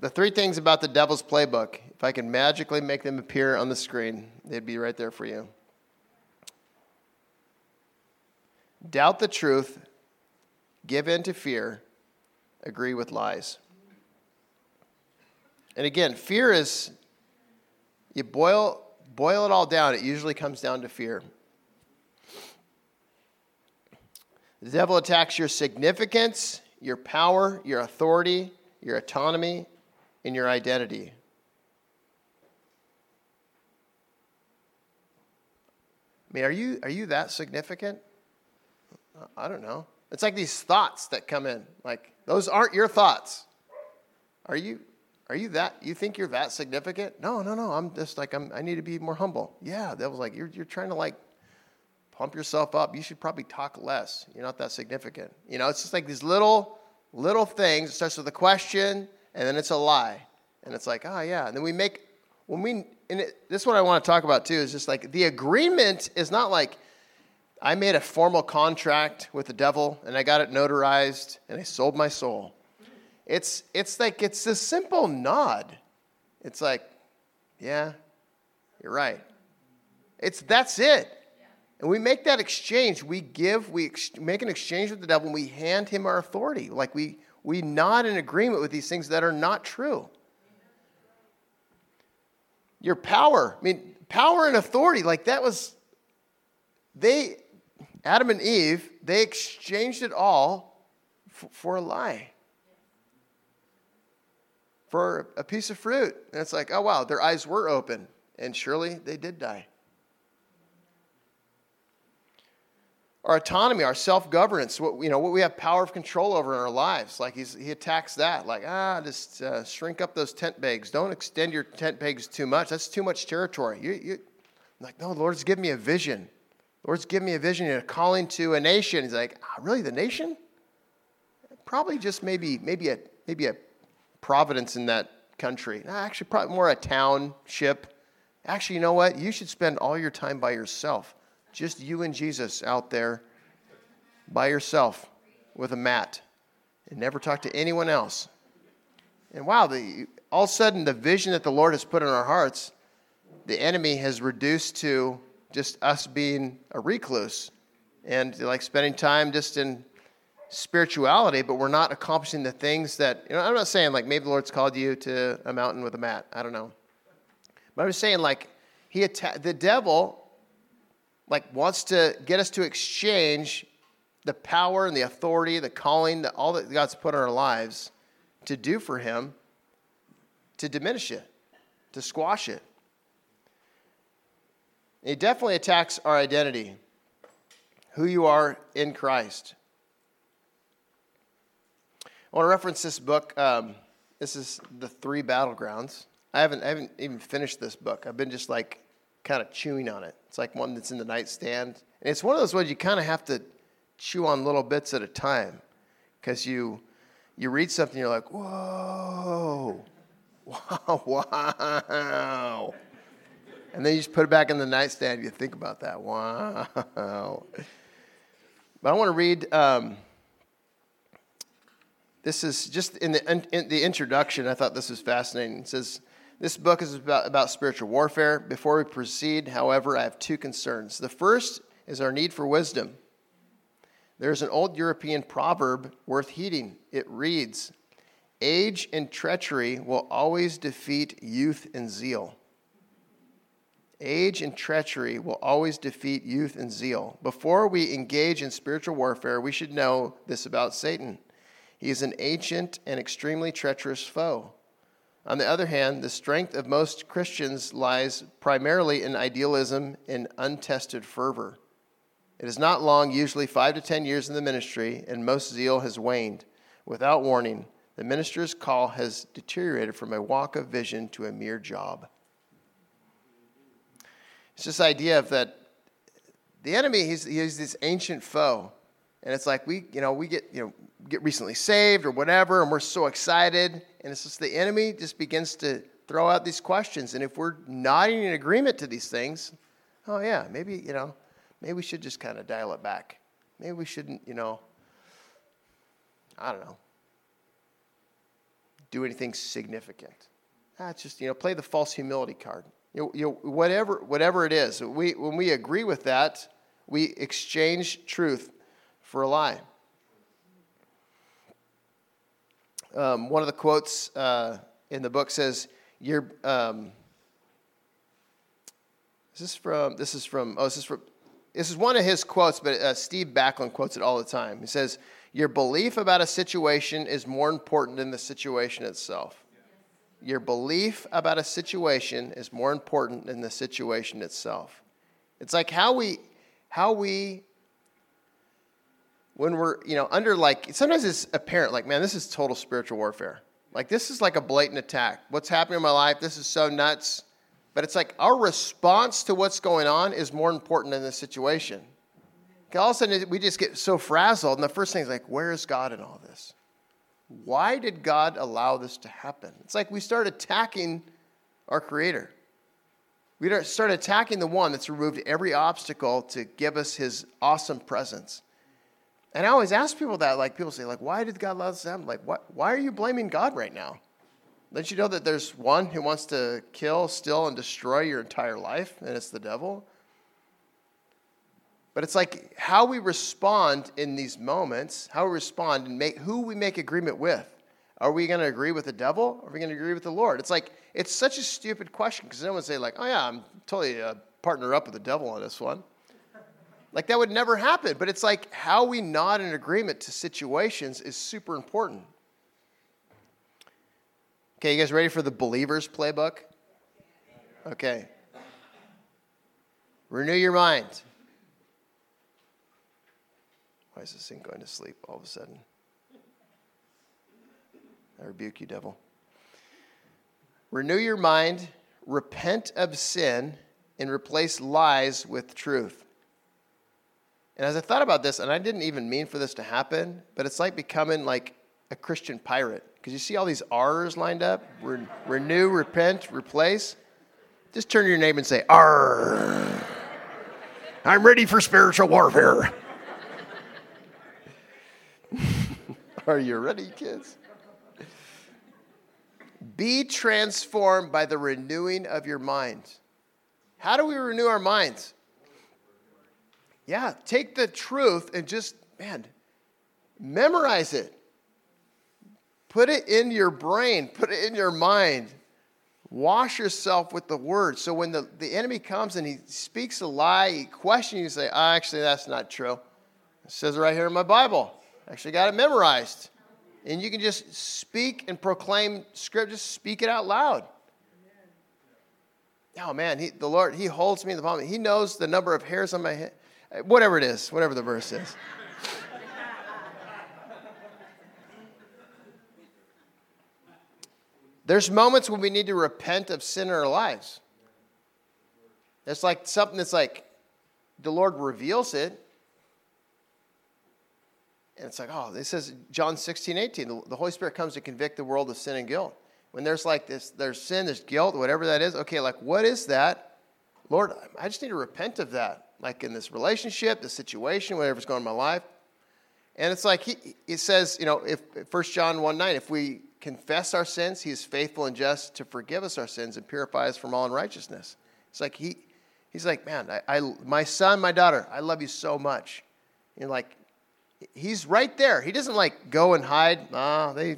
the three things about the devil's playbook, if I can magically make them appear on the screen, they'd be right there for you. Doubt the truth, give in to fear, agree with lies. And again, fear is, you boil, boil it all down, it usually comes down to fear. The devil attacks your significance, your power, your authority, your autonomy, and your identity. I mean, are you, are you that significant? I don't know. It's like these thoughts that come in. Like, those aren't your thoughts. Are you, are you that, you think you're that significant? No, no, no. I'm just like, I'm, I need to be more humble. Yeah, that was like, you're, you're trying to like pump yourself up. You should probably talk less. You're not that significant. You know, it's just like these little, little things. It starts with a question, and then it's a lie. And it's like, oh, yeah. And then we make, when we, and it, this is what I want to talk about too, is just like the agreement is not like, I made a formal contract with the devil and I got it notarized and I sold my soul. It's, it's like, it's a simple nod. It's like, yeah, you're right. It's, that's it. And we make that exchange. We give, we ex- make an exchange with the devil, and we hand him our authority. Like we, we nod in agreement with these things that are not true. Your power, I mean, power and authority, like that was, they, Adam and Eve, they exchanged it all f- for a lie, for a piece of fruit. And it's like, oh, wow, their eyes were open, and surely they did die. Our autonomy, our self-governance, what, you know, what we have power of control over in our lives. Like he attacks that. Like, ah, just uh, shrink up those tent pegs. Don't extend your tent pegs too much. That's too much territory. You, you, like, no, Lord's given me a vision. Lord's given me a vision and a calling to a nation. He's like, ah, really, the nation? Probably just maybe, maybe a, maybe a providence in that country. Actually, probably more a township. Actually, you know what? You should spend all your time by yourself just you and Jesus out there by yourself with a mat and never talk to anyone else. And wow, the, all of a sudden, the vision that the Lord has put in our hearts, the enemy has reduced to just us being a recluse and like spending time just in spirituality, but we're not accomplishing the things that, you know, I'm not saying like maybe the Lord's called you to a mountain with a mat. I don't know. But I'm just saying like he atta- the devil like wants to get us to exchange the power and the authority, the calling, the, all that God's put in our lives to do for Him, to diminish it, to squash it. It definitely attacks our identity, who you are in Christ. I want to reference this book. Um, this is the three battlegrounds. I haven't, I haven't even finished this book. I've been just like kind of chewing on it. It's like one that's in the nightstand. And it's one of those ones you kind of have to chew on little bits at a time because you, you read something, you're like, whoa, wow, wow. And then you just put it back in the nightstand. You think about that. Wow. But I want to read. Um, this is just in the, in the introduction. I thought this was fascinating. It says, this book is about, about spiritual warfare. Before we proceed, however, I have two concerns. The first is our need for wisdom. There's an old European proverb worth heeding. It reads Age and treachery will always defeat youth and zeal. Age and treachery will always defeat youth and zeal. Before we engage in spiritual warfare, we should know this about Satan. He is an ancient and extremely treacherous foe. On the other hand, the strength of most Christians lies primarily in idealism and untested fervor. It is not long, usually five to ten years in the ministry, and most zeal has waned. Without warning, the minister's call has deteriorated from a walk of vision to a mere job. It's this idea of that the enemy, he's, he's this ancient foe. And it's like we, you know, we get, you know, get recently saved or whatever, and we're so excited. And it's just the enemy just begins to throw out these questions. And if we're nodding in agreement to these things, oh yeah, maybe, you know, maybe we should just kind of dial it back. Maybe we shouldn't, you know, I don't know, do anything significant. Ah, That's just, you know, play the false humility card. You you whatever, whatever it is, we, when we agree with that, we exchange truth for a lie. Um, one of the quotes uh, in the book says, "You're." Um, is this from? This is from. Oh, this is from. This is one of his quotes, but uh, Steve Backlund quotes it all the time. He says, "Your belief about a situation is more important than the situation itself." Your belief about a situation is more important than the situation itself. It's like how we, how we when we're, you know, under like, sometimes it's apparent, like, man, this is total spiritual warfare. Like, this is like a blatant attack. What's happening in my life? This is so nuts. But it's like our response to what's going on is more important than the situation. All of a sudden, we just get so frazzled, and the first thing is like, where is God in all this? Why did God allow this to happen? It's like we start attacking our Creator. We start attacking the one that's removed every obstacle to give us his awesome presence. And I always ask people that, like people say, like, why did God allow this happen? Like, what, why are you blaming God right now? Don't you know that there's one who wants to kill, steal, and destroy your entire life, and it's the devil? But it's like how we respond in these moments, how we respond and make who we make agreement with. Are we going to agree with the devil? Or are we going to agree with the Lord? It's like it's such a stupid question because no one say like, "Oh yeah, I'm totally a partner up with the devil on this one." Like that would never happen. But it's like how we nod in agreement to situations is super important. Okay, you guys ready for the believer's playbook? Okay. Renew your mind. Why is this thing going to sleep all of a sudden? I rebuke you, devil. Renew your mind, repent of sin, and replace lies with truth. And as I thought about this, and I didn't even mean for this to happen, but it's like becoming like a Christian pirate. Because you see all these R's lined up Re- renew, repent, replace. Just turn to your neighbor and say, R. I'm ready for spiritual warfare. Are you ready, kids? Be transformed by the renewing of your mind. How do we renew our minds? Yeah, take the truth and just, man, memorize it. Put it in your brain, put it in your mind. Wash yourself with the word. So when the, the enemy comes and he speaks a lie, he questions you, say, oh, actually, that's not true. It says it right here in my Bible. Actually got it memorized. And you can just speak and proclaim script, just speak it out loud. Oh man, he, the Lord, He holds me in the palm. He knows the number of hairs on my head. Whatever it is, whatever the verse is. There's moments when we need to repent of sin in our lives. It's like something that's like the Lord reveals it. And it's like, oh, this is John 16, 18. The, Holy Spirit comes to convict the world of sin and guilt. When there's like this, there's sin, there's guilt, whatever that is. Okay, like what is that? Lord, I just need to repent of that like in this relationship, the situation, whatever's going on in my life. And it's like he, it says, you know, if 1 John 1 9, if we confess our sins, he is faithful and just to forgive us our sins and purify us from all unrighteousness. It's like he, he's like, man, I, I my son, my daughter, I love you so much. And like, he's right there. He doesn't like go and hide. Ah, they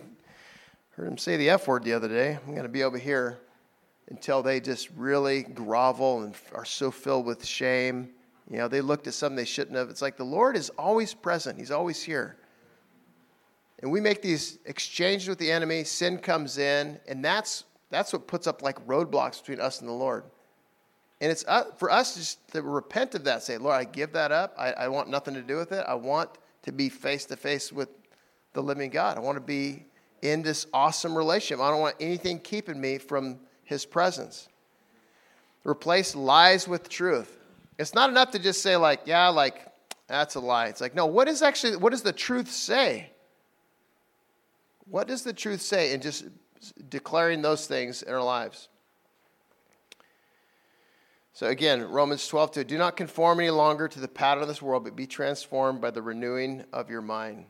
heard him say the F word the other day. I'm going to be over here until they just really grovel and are so filled with shame you know, they looked at something they shouldn't have. It's like the Lord is always present, He's always here. And we make these exchanges with the enemy, sin comes in, and that's, that's what puts up like roadblocks between us and the Lord. And it's uh, for us just to repent of that, say, Lord, I give that up. I, I want nothing to do with it. I want to be face to face with the living God. I want to be in this awesome relationship. I don't want anything keeping me from His presence. Replace lies with truth. It's not enough to just say, like, yeah, like, that's a lie. It's like, no, what is actually, what does the truth say? What does the truth say in just declaring those things in our lives? So again, Romans 12, 2, do not conform any longer to the pattern of this world, but be transformed by the renewing of your mind.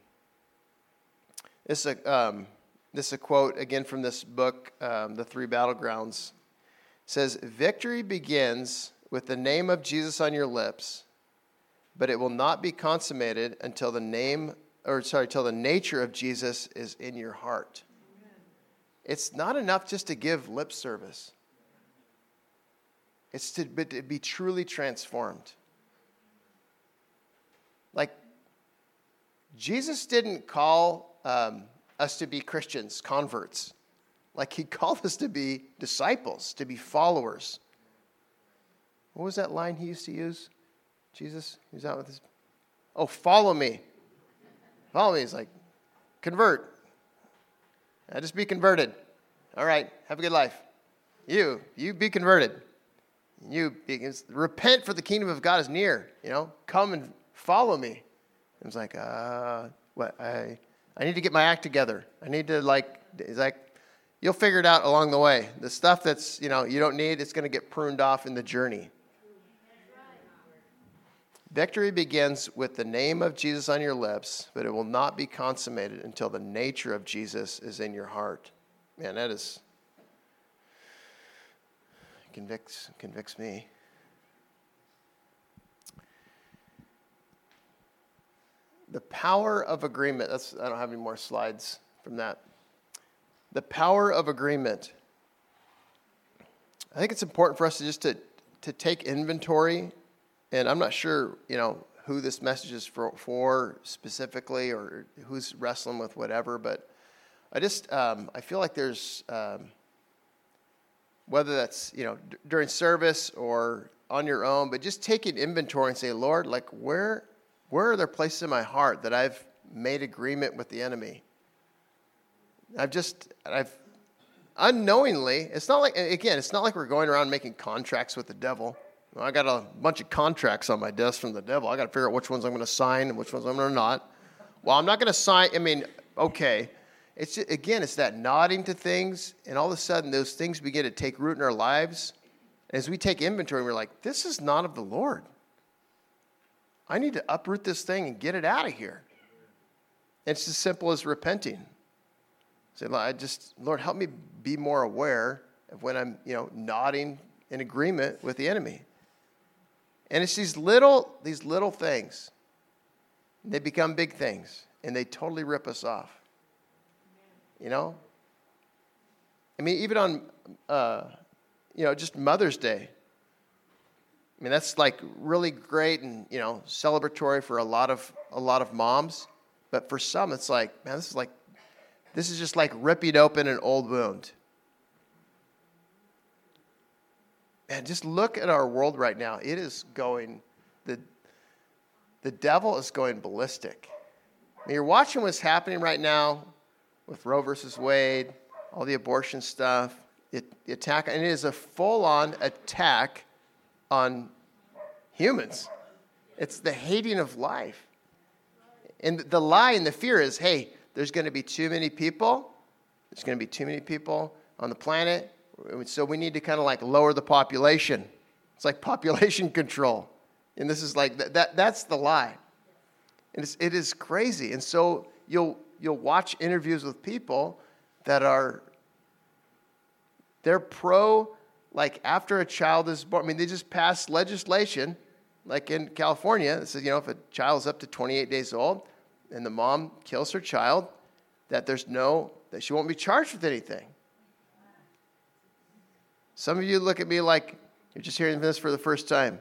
This is a, um, This is a quote again from this book, um, The Three Battlegrounds. It says, Victory begins with the name of Jesus on your lips, but it will not be consummated until the name, or sorry, until the nature of Jesus is in your heart. It's not enough just to give lip service. It's to, to be truly transformed. Like, Jesus didn't call um, us to be Christians, converts. Like, he called us to be disciples, to be followers. What was that line he used to use? Jesus? He was out with his. Oh, follow me. Follow me. He's like, convert. I just be converted. All right, have a good life. You, you be converted. You repent for the kingdom of God is near. You know, come and follow me. I was like, uh, what? I, I need to get my act together. I need to like. He's like, you'll figure it out along the way. The stuff that's you know you don't need, it's going to get pruned off in the journey. Victory begins with the name of Jesus on your lips, but it will not be consummated until the nature of Jesus is in your heart. Man, that is convicts convicts me. The power of agreement. That's I don't have any more slides from that. The power of agreement. I think it's important for us to just to, to take inventory, and I'm not sure, you know, who this message is for, for specifically or who's wrestling with whatever, but I just um, I feel like there's um, whether that's you know d- during service or on your own, but just take an inventory and say, Lord, like where where are there places in my heart that I've made agreement with the enemy? I've just I've unknowingly. It's not like again, it's not like we're going around making contracts with the devil. I got a bunch of contracts on my desk from the devil. I got to figure out which ones I'm going to sign and which ones I'm going to not. Well, I'm not going to sign. I mean, okay. It's just, again, it's that nodding to things, and all of a sudden those things begin to take root in our lives. As we take inventory, we're like, this is not of the Lord. I need to uproot this thing and get it out of here. It's as simple as repenting. Say, I just, Lord, help me be more aware of when I'm, you know, nodding in agreement with the enemy. And it's these little, these little things. They become big things, and they totally rip us off. You know? I mean, even on, uh, you know, just Mother's Day. I mean, that's like really great and, you know, celebratory for a lot of, a lot of moms. But for some, it's like, man, this is like, this is just like ripping open an old wound. Man, just look at our world right now. It is going, the, the devil is going ballistic. I mean, you're watching what's happening right now with Roe versus Wade, all the abortion stuff, it, the attack, and it is a full on attack on humans. It's the hating of life. And the lie and the fear is hey, there's going to be too many people. There's going to be too many people on the planet. So we need to kind of like lower the population. It's like population control. And this is like, that, that that's the lie. And it's, it is crazy. And so you'll, you'll watch interviews with people that are they're pro like after a child is born. I mean, they just passed legislation, like in California, that says you know if a child is up to 28 days old and the mom kills her child, that there's no that she won't be charged with anything. Some of you look at me like you're just hearing this for the first time.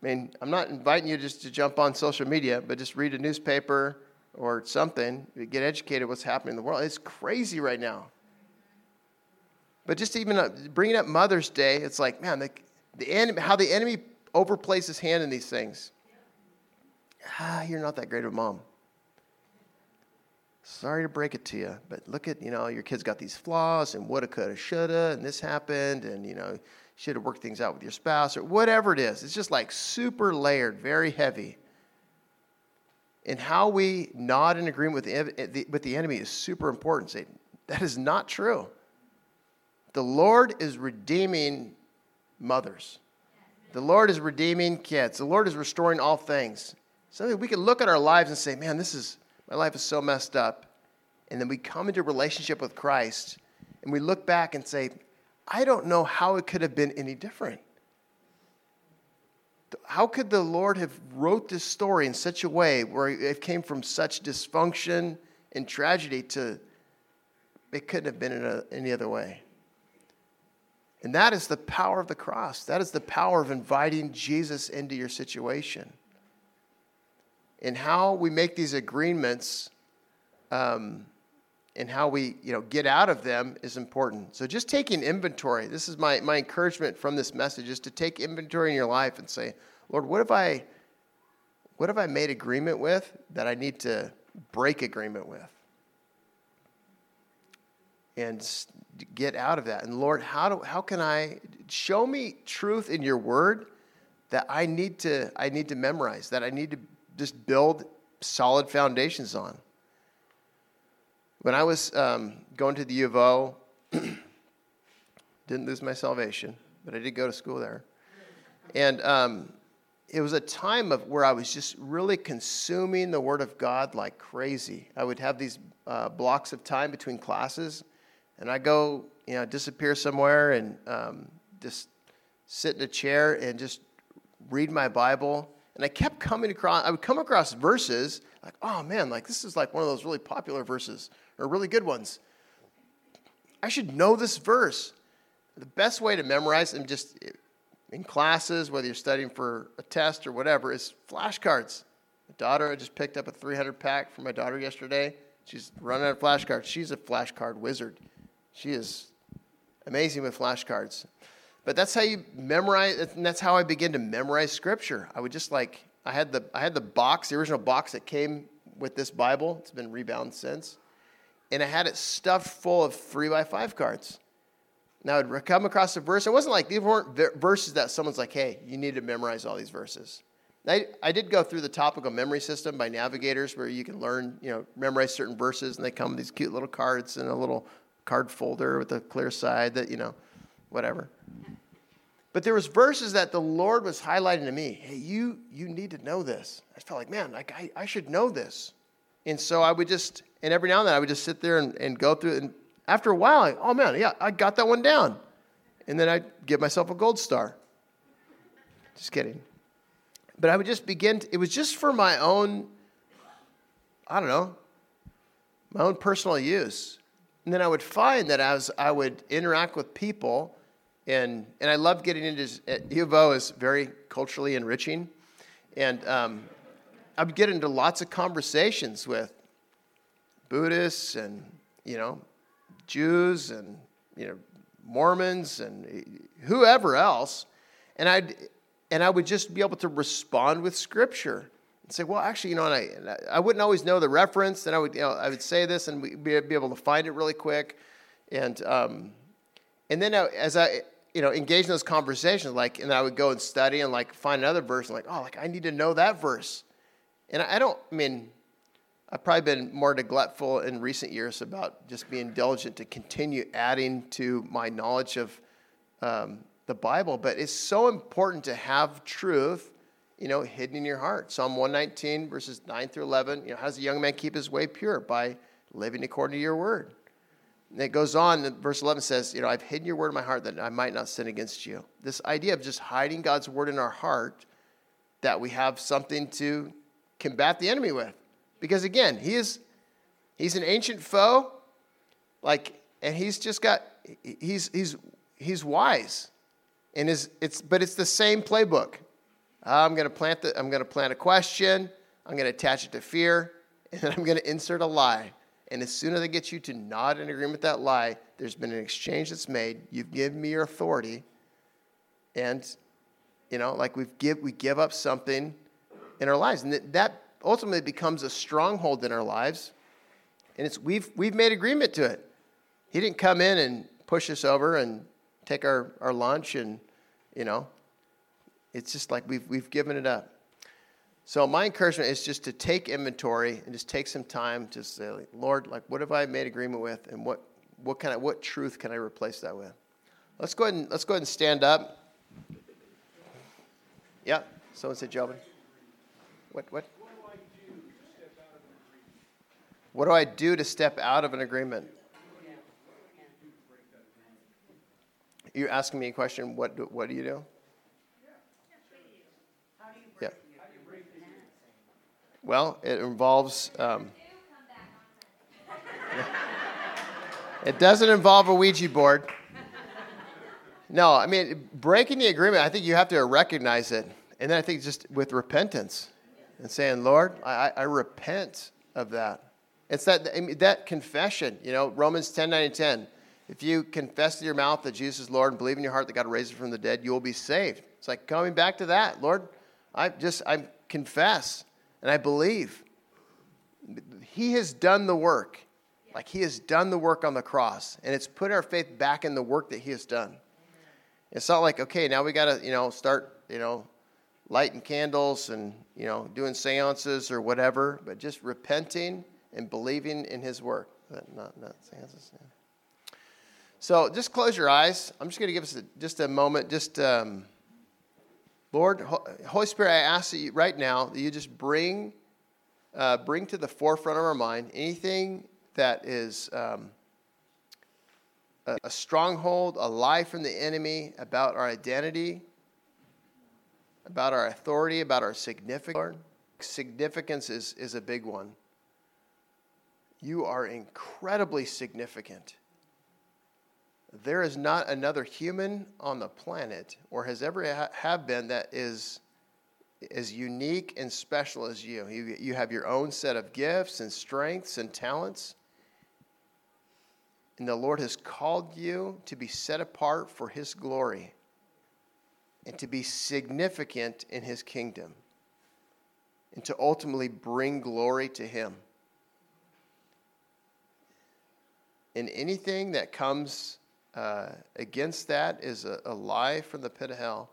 I mean, I'm not inviting you just to jump on social media, but just read a newspaper or something, get educated what's happening in the world. It's crazy right now. But just even uh, bringing up Mother's Day, it's like, man, the, the enemy, how the enemy overplays his hand in these things. Ah, you're not that great of a mom. Sorry to break it to you, but look at, you know, your kid's got these flaws and woulda, coulda, shoulda, and this happened, and, you know, should have worked things out with your spouse or whatever it is. It's just like super layered, very heavy and how we nod in agreement with the, eh, with the enemy is super important. Say, that is not true. The Lord is redeeming mothers. The Lord is redeeming kids. The Lord is restoring all things. So we can look at our lives and say, man, this is, my life is so messed up. and then we come into a relationship with Christ, and we look back and say, I don't know how it could have been any different. How could the Lord have wrote this story in such a way where it came from such dysfunction and tragedy to it couldn't have been in a, any other way? And that is the power of the cross. That is the power of inviting Jesus into your situation. And how we make these agreements um, and how we you know, get out of them is important. So just taking inventory, this is my, my encouragement from this message, is to take inventory in your life and say, Lord, what have I what have I made agreement with that I need to break agreement with? And get out of that. And Lord, how do how can I show me truth in your word that I need to I need to memorize, that I need to just build solid foundations on? When I was um, going to the U of O, didn't lose my salvation, but I did go to school there. And um, it was a time of where I was just really consuming the Word of God like crazy. I would have these uh, blocks of time between classes, and I go, you know, disappear somewhere and um, just sit in a chair and just read my Bible. And I kept coming across, I would come across verses like, oh man, like this is like one of those really popular verses or really good ones. I should know this verse. The best way to memorize them just in classes, whether you're studying for a test or whatever, is flashcards. My daughter, I just picked up a 300 pack for my daughter yesterday. She's running out of flashcards. She's a flashcard wizard. She is amazing with flashcards. But that's how you memorize, and that's how I begin to memorize scripture. I would just like, I had the, I had the box, the original box that came with this Bible. It's been rebound since and I had it stuffed full of three by five cards. Now I'd come across a verse. It wasn't like these weren't verses that someone's like, hey, you need to memorize all these verses. I, I did go through the topical memory system by navigators where you can learn, you know, memorize certain verses, and they come with these cute little cards in a little card folder with a clear side that, you know, whatever. But there was verses that the Lord was highlighting to me. Hey, you you need to know this. I felt like, man, like I, I should know this. And so I would just and every now and then I would just sit there and, and go through it. And after a while, I, oh man, yeah, I got that one down. And then I'd give myself a gold star. Just kidding. But I would just begin, to, it was just for my own, I don't know, my own personal use. And then I would find that as I would interact with people, and, and I love getting into, U of O is very culturally enriching. And um, I get into lots of conversations with Buddhists and, you know, Jews and, you know, Mormons and whoever else. And I'd, and I would just be able to respond with scripture and say, well, actually, you know, and I, I wouldn't always know the reference, and I would, you know, I would say this and be, be able to find it really quick. And, um, and then as I, you know, engage in those conversations, like, and I would go and study and like find another verse and like, oh, like I need to know that verse. And I don't, I mean, I've probably been more neglectful in recent years about just being diligent to continue adding to my knowledge of um, the Bible. But it's so important to have truth, you know, hidden in your heart. Psalm 119, verses 9 through 11. You know, how does a young man keep his way pure? By living according to your word. And it goes on, verse 11 says, You know, I've hidden your word in my heart that I might not sin against you. This idea of just hiding God's word in our heart, that we have something to combat the enemy with. Because again, he is he's an ancient foe, like, and he's just got he's he's he's wise. And is it's but it's the same playbook. I'm gonna plant the I'm gonna plant a question, I'm gonna attach it to fear, and then I'm gonna insert a lie. And as soon as I get you to nod in agreement with that lie, there's been an exchange that's made. You've given me your authority, and you know, like we've give we give up something in our lives, and that ultimately becomes a stronghold in our lives. And it's, we've, we've made agreement to it. He didn't come in and push us over and take our, our lunch and, you know, it's just like we've, we've given it up. So my encouragement is just to take inventory and just take some time to say, Lord, like what have I made agreement with and what, what kind of what truth can I replace that with? Let's go ahead and let's go ahead and stand up. Yeah. Someone said Joben. What what? What do I do to step out of an agreement? You're asking me a question. What do, what do you do? Well, it involves. Um, it doesn't involve a Ouija board. No, I mean, breaking the agreement, I think you have to recognize it. And then I think just with repentance and saying, Lord, I, I repent of that. It's that, I mean, that confession, you know, Romans 10 9 and 10. If you confess in your mouth that Jesus is Lord and believe in your heart that God raised him from the dead, you will be saved. It's like coming back to that. Lord, I just, I confess and I believe. He has done the work. Like he has done the work on the cross. And it's put our faith back in the work that he has done. It's not like, okay, now we got to, you know, start, you know, lighting candles and, you know, doing seances or whatever, but just repenting and believing in his work. But not, not seances. Yeah. So just close your eyes. I'm just going to give us a, just a moment. Just, um, Lord, Holy Spirit, I ask that you right now that you just bring, uh, bring to the forefront of our mind anything that is um, a, a stronghold, a lie from the enemy about our identity, about our authority, about our significance. Significance is, is a big one. You are incredibly significant. There is not another human on the planet, or has ever ha- have been, that is as unique and special as you. you. You have your own set of gifts and strengths and talents. And the Lord has called you to be set apart for His glory and to be significant in His kingdom and to ultimately bring glory to Him. And anything that comes uh, against that is a, a lie from the pit of hell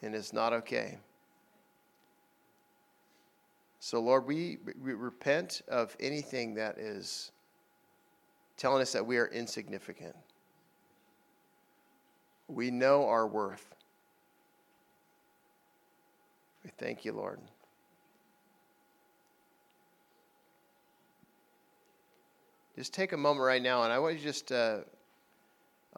and is not okay. So, Lord, we, we repent of anything that is telling us that we are insignificant. We know our worth. We thank you, Lord. Just take a moment right now, and I want you to just uh,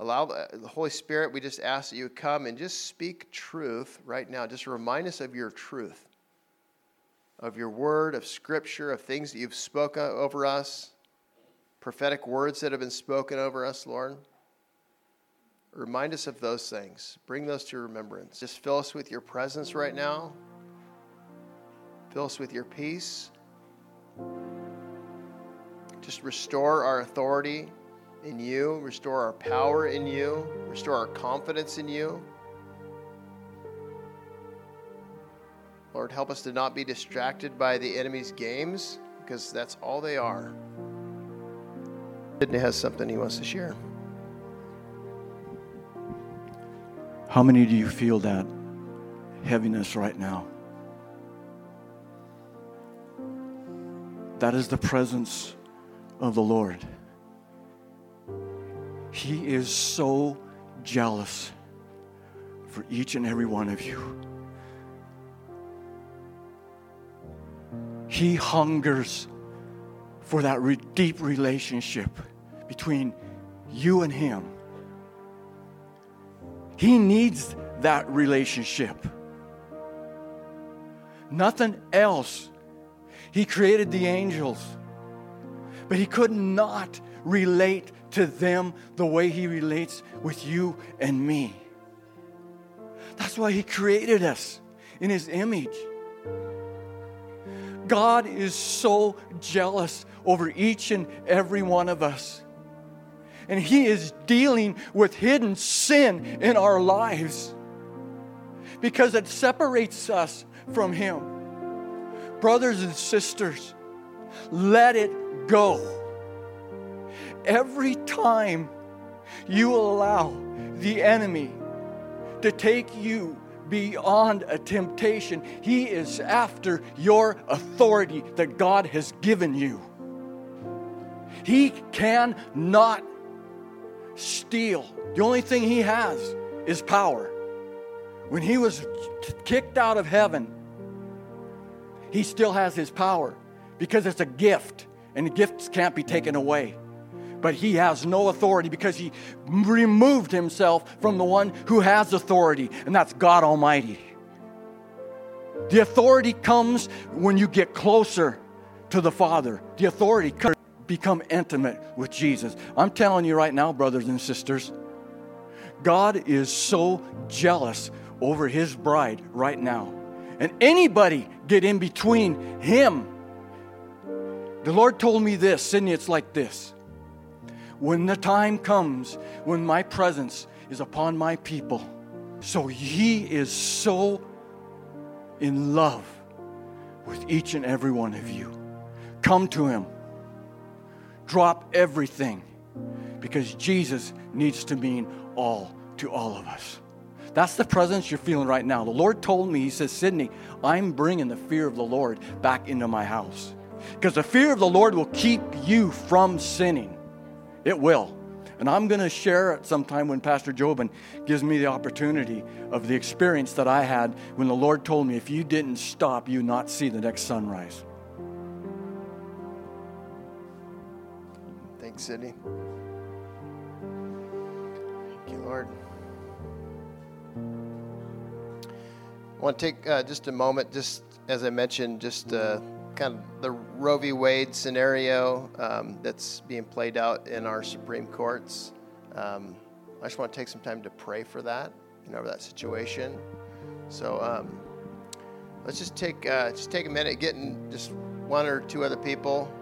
allow the, uh, the Holy Spirit, we just ask that you come and just speak truth right now. Just remind us of your truth, of your word, of scripture, of things that you've spoken over us prophetic words that have been spoken over us, Lord. Remind us of those things. Bring those to remembrance. Just fill us with your presence right now. Fill us with your peace. Just restore our authority in you, restore our power in you, restore our confidence in you. Lord, help us to not be distracted by the enemy's games because that's all they are. Sydney has something he wants to share. How many do you feel that heaviness right now? That is the presence of the Lord. He is so jealous for each and every one of you. He hungers for that re- deep relationship between you and Him. He needs that relationship. Nothing else. He created the angels, but He could not relate to them the way He relates with you and me. That's why He created us in His image. God is so jealous over each and every one of us. And He is dealing with hidden sin in our lives because it separates us from Him. Brothers and sisters, let it go. Every time you allow the enemy to take you beyond a temptation. He is after your authority that God has given you. He cannot steal. The only thing he has is power. When he was kicked out of heaven, he still has his power because it's a gift and gifts can't be taken away. But he has no authority because he removed himself from the one who has authority, and that's God Almighty. The authority comes when you get closer to the Father. The authority comes become intimate with Jesus. I'm telling you right now, brothers and sisters, God is so jealous over his bride right now. And anybody get in between him. The Lord told me this, Sydney, it's like this. When the time comes when my presence is upon my people, so he is so in love with each and every one of you. Come to him. Drop everything because Jesus needs to mean all to all of us. That's the presence you're feeling right now. The Lord told me, He says, Sydney, I'm bringing the fear of the Lord back into my house. Because the fear of the Lord will keep you from sinning. It will. And I'm going to share it sometime when Pastor Joben gives me the opportunity of the experience that I had when the Lord told me, if you didn't stop, you not see the next sunrise. Thanks, Sydney. Thank you, Lord. I want to take uh, just a moment, just as I mentioned, just uh, kind of the Roe v. Wade scenario um, that's being played out in our Supreme Courts. Um, I just want to take some time to pray for that, you know, that situation. So um, let's just take uh, just take a minute, getting just one or two other people,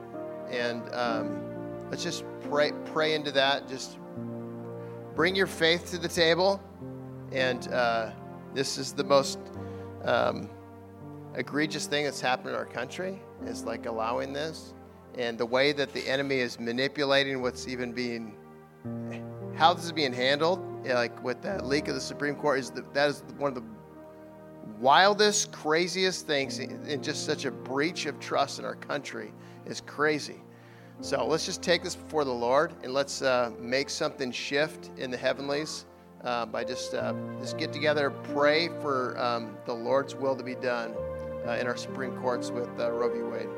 and um, let's just pray pray into that. Just bring your faith to the table, and uh, this is the most um, egregious thing that's happened in our country is like allowing this. And the way that the enemy is manipulating what's even being how this is being handled like with that leak of the supreme court is the, that is one of the wildest craziest things and just such a breach of trust in our country is crazy. So let's just take this before the lord and let's uh, make something shift in the heavenlies uh, by just uh, just get together, pray for um, the Lord's will to be done in our Supreme Courts with uh, Roe v. Wade.